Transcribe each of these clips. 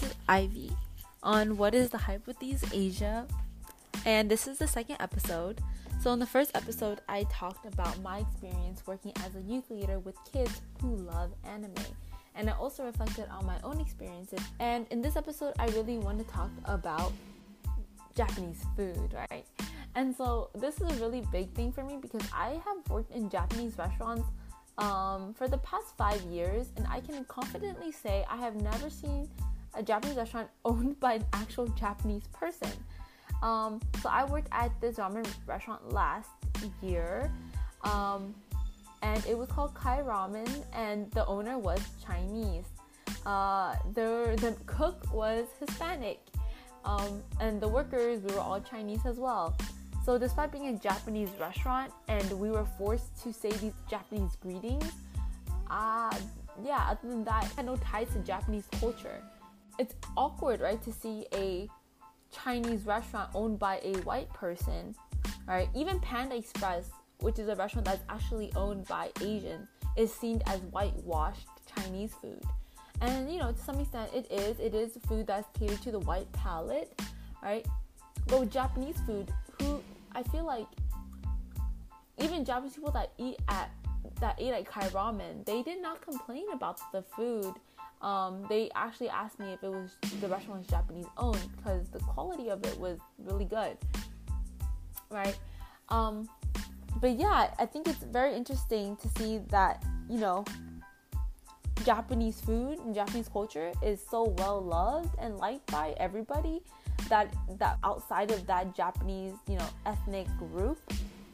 this is Ivy on What is the Hype with These Asia. And this is the second episode. So, in the first episode, I talked about my experience working as a youth leader with kids who love anime. And I also reflected on my own experiences. And in this episode, I really want to talk about Japanese food, right? And so, this is a really big thing for me because I have worked in Japanese restaurants um, for the past five years, and I can confidently say I have never seen a Japanese restaurant owned by an actual Japanese person. Um, so I worked at this ramen restaurant last year, um, and it was called Kai Ramen, and the owner was Chinese. Uh, the the cook was Hispanic, um, and the workers we were all Chinese as well. So despite being a Japanese restaurant and we were forced to say these Japanese greetings, uh, yeah, other than that, I had no ties to Japanese culture. It's awkward, right, to see a Chinese restaurant owned by a white person, right? Even Panda Express, which is a restaurant that's actually owned by Asians, is seen as whitewashed Chinese food. And you know, to some extent, it is. It is food that's catered to the white palate, right? But with Japanese food, who I feel like even Japanese people that eat at that ate at Kai Ramen, they did not complain about the food. Um, they actually asked me if it was the restaurant was Japanese owned because the quality of it was really good, right? Um, but yeah, I think it's very interesting to see that you know Japanese food and Japanese culture is so well loved and liked by everybody that that outside of that Japanese, you know, ethnic group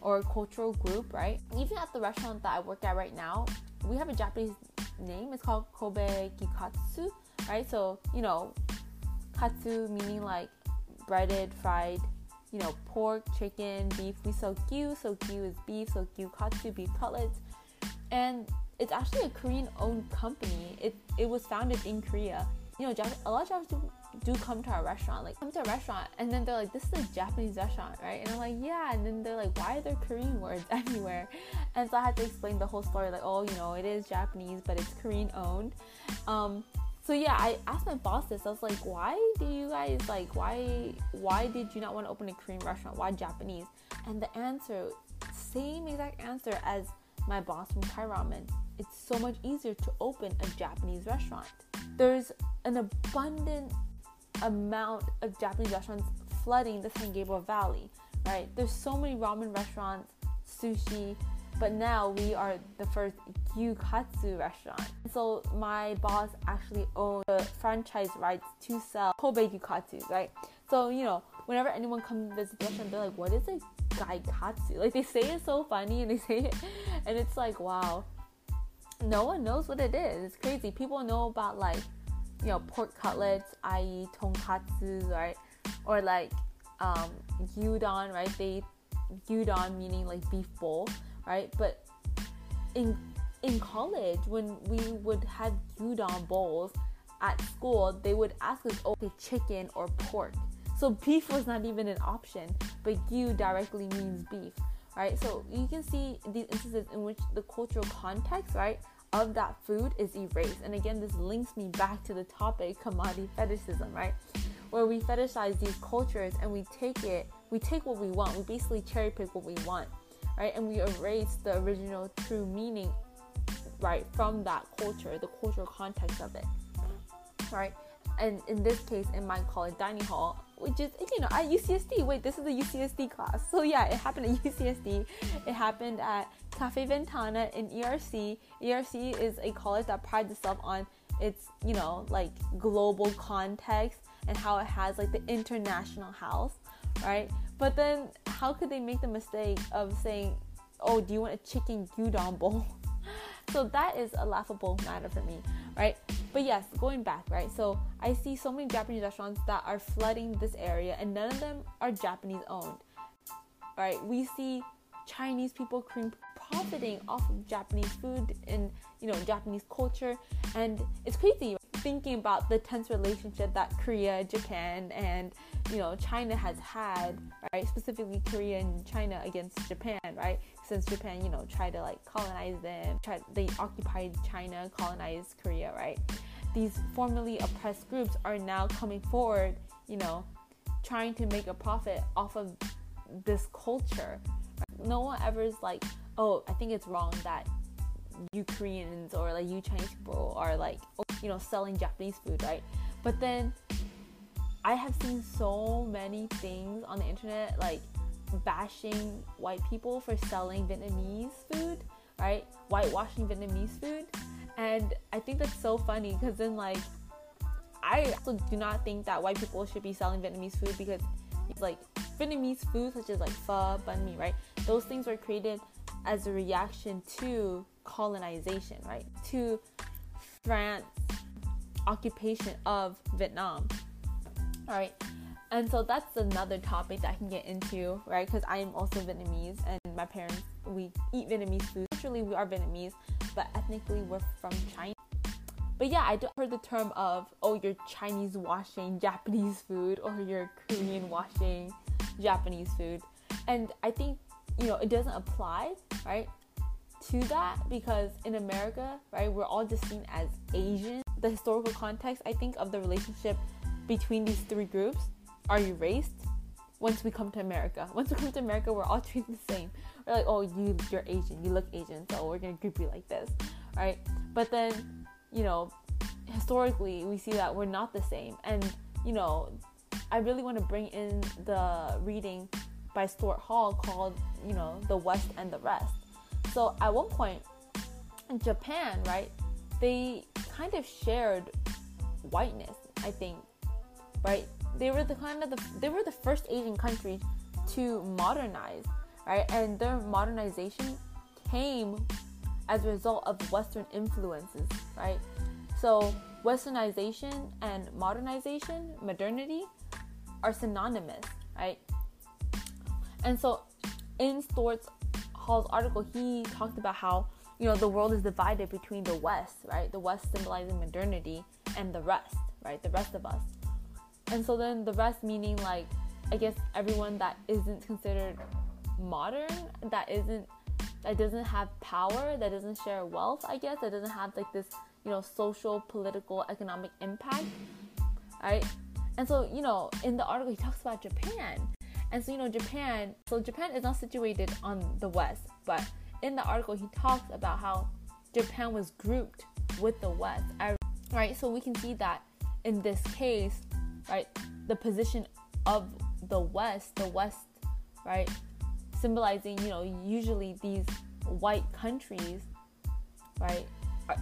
or cultural group, right? Even at the restaurant that I work at right now, we have a Japanese name. It's called Kobe Gyukatsu, right? So, you know, katsu meaning like breaded, fried, you know, pork, chicken, beef. We sell gyu, so gyu is beef, so gyu katsu, beef cutlets. And it's actually a Korean owned company. It, it was founded in Korea. You know, a lot of Japanese do come to our restaurant, like come to a restaurant, and then they're like, "This is a Japanese restaurant, right?" And I'm like, "Yeah," and then they're like, "Why are there Korean words everywhere?" And so I had to explain the whole story, like, "Oh, you know, it is Japanese, but it's Korean owned." Um, so yeah, I asked my boss this. I was like, "Why do you guys like? Why why did you not want to open a Korean restaurant? Why Japanese?" And the answer, same exact answer as my boss from Kai Ramen. It's so much easier to open a Japanese restaurant. There's an abundant amount of Japanese restaurants flooding the San Gabriel Valley, right? There's so many ramen restaurants, sushi, but now we are the first gyukatsu restaurant. So my boss actually owns the franchise rights to sell Kobe gyukatsu, right? So you know, whenever anyone comes visit the restaurant, they're like, "What is a gaikatsu?" Like they say it so funny, and they say it, and it's like, wow, no one knows what it is. It's crazy. People know about like you know pork cutlets, i.e. tonkatsu, right? Or like um, gyudon, right? They gyudon meaning like beef bowl, right? But in in college, when we would have gyudon bowls at school, they would ask us, "Oh, okay, chicken or pork." So beef was not even an option, but gyu directly means beef, right? So you can see these instances in which the cultural context, right, of that food is erased. And again, this links me back to the topic commodity fetishism, right? Where we fetishize these cultures and we take it, we take what we want, we basically cherry pick what we want, right? And we erase the original true meaning, right, from that culture, the cultural context of it, right? And in this case, in my college dining hall, which is you know at UCSD. Wait, this is a UCSD class. So yeah, it happened at UCSD. It happened at Cafe Ventana in ERC. ERC is a college that prides itself on its you know like global context and how it has like the international house, right? But then how could they make the mistake of saying, "Oh, do you want a chicken gyudon bowl?" so that is a laughable matter for me, right? But yes, going back, right? So I see so many Japanese restaurants that are flooding this area, and none of them are Japanese owned. Right? We see Chinese people profiting off of Japanese food and you know Japanese culture, and it's crazy thinking about the tense relationship that Korea, Japan, and you know China has had, right? Specifically Korea and China against Japan, right? Since Japan, you know, tried to like colonize them, tried they occupied China, colonized Korea, right? These formerly oppressed groups are now coming forward, you know, trying to make a profit off of this culture. No one ever is like, oh, I think it's wrong that you Koreans or like you Chinese people are like, you know, selling Japanese food, right? But then I have seen so many things on the internet like bashing white people for selling Vietnamese food, right? Whitewashing Vietnamese food. And I think that's so funny because then, like, I also do not think that white people should be selling Vietnamese food because like Vietnamese food, such as like pho, banh mi, right? Those things were created as a reaction to colonization, right? To France occupation of Vietnam. All right. And so that's another topic that I can get into, right? Because I am also Vietnamese and my parents, we eat Vietnamese food. Actually, we are Vietnamese, but ethnically we're from China. But yeah, I don't heard the term of, oh, you're Chinese washing Japanese food or you're Korean washing Japanese food. And I think, you know, it doesn't apply, right, to that because in America, right, we're all just seen as Asian. The historical context, I think, of the relationship between these three groups are erased once we come to America. Once we come to America, we're all treated the same. Like, oh, you, you're Asian, you look Asian, so we're gonna group you like this, right? But then, you know, historically, we see that we're not the same. And, you know, I really want to bring in the reading by Stuart Hall called, you know, The West and the Rest. So at one point in Japan, right, they kind of shared whiteness, I think, right? They were the kind of the they were the first Asian country to modernize, right? And their modernization came as a result of Western influences, right? So westernization and modernization, modernity, are synonymous, right? And so in Stuart Hall's article, he talked about how you know the world is divided between the West, right? The West symbolizing modernity and the rest, right? The rest of us. And so then the rest meaning like I guess everyone that isn't considered modern, that isn't that doesn't have power, that doesn't share wealth, I guess, that doesn't have like this, you know, social, political, economic impact. Right? And so, you know, in the article he talks about Japan. And so, you know, Japan, so Japan is not situated on the west, but in the article he talks about how Japan was grouped with the west. Right? So we can see that in this case, right? The position of the West, the West, right? Symbolizing, you know, usually these white countries, right,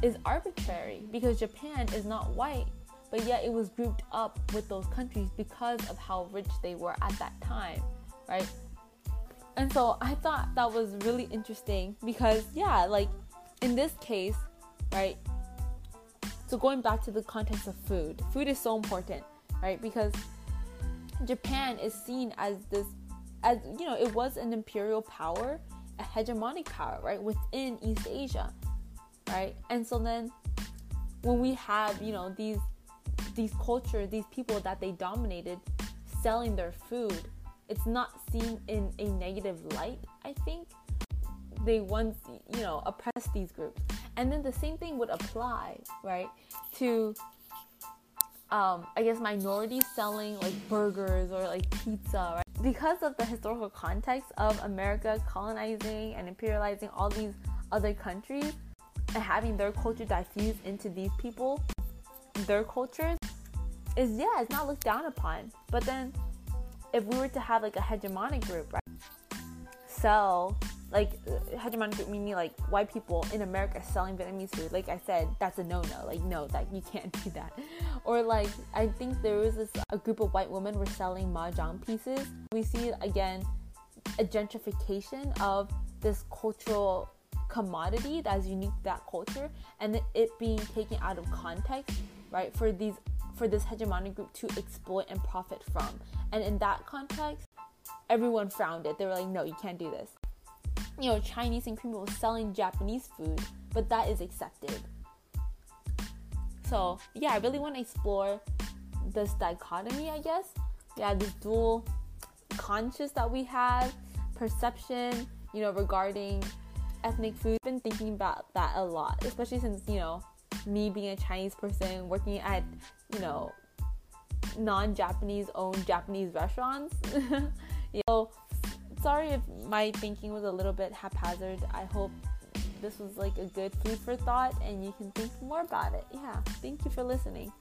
is arbitrary because Japan is not white, but yet it was grouped up with those countries because of how rich they were at that time, right? And so I thought that was really interesting because, yeah, like in this case, right? So going back to the context of food, food is so important right? Because Japan is seen as this, as you know, it was an imperial power, a hegemonic power, right, within East Asia, right? And so then when we have, you know, these these cultures, these people that they dominated selling their food, it's not seen in a negative light, I think. They once, you know, oppressed these groups. And then the same thing would apply, right, to um, I guess minorities selling like burgers or like pizza, right? Because of the historical context of America colonizing and imperializing all these other countries and having their culture diffuse into these people, their cultures is yeah, it's not looked down upon. But then if we were to have like a hegemonic group, right? Sell like uh, hegemonic group meaning like white people in America selling Vietnamese food. Like I said, that's a no-no. Like no, that you can't do that. Or like I think there was this a group of white women were selling mahjong pieces. We see again a gentrification of this cultural commodity that is unique to that culture, and it being taken out of context, right? For these for this hegemonic group to exploit and profit from. And in that context, everyone frowned it. They were like, no, you can't do this you know, Chinese and people selling Japanese food, but that is accepted. So, yeah, I really want to explore this dichotomy, I guess. Yeah, this dual conscious that we have, perception, you know, regarding ethnic food. I've been thinking about that a lot, especially since, you know, me being a Chinese person working at, you know, non Japanese owned Japanese restaurants. you know, sorry if my thinking was a little bit haphazard. I hope this was like a good food for thought and you can think more about it. Yeah, thank you for listening.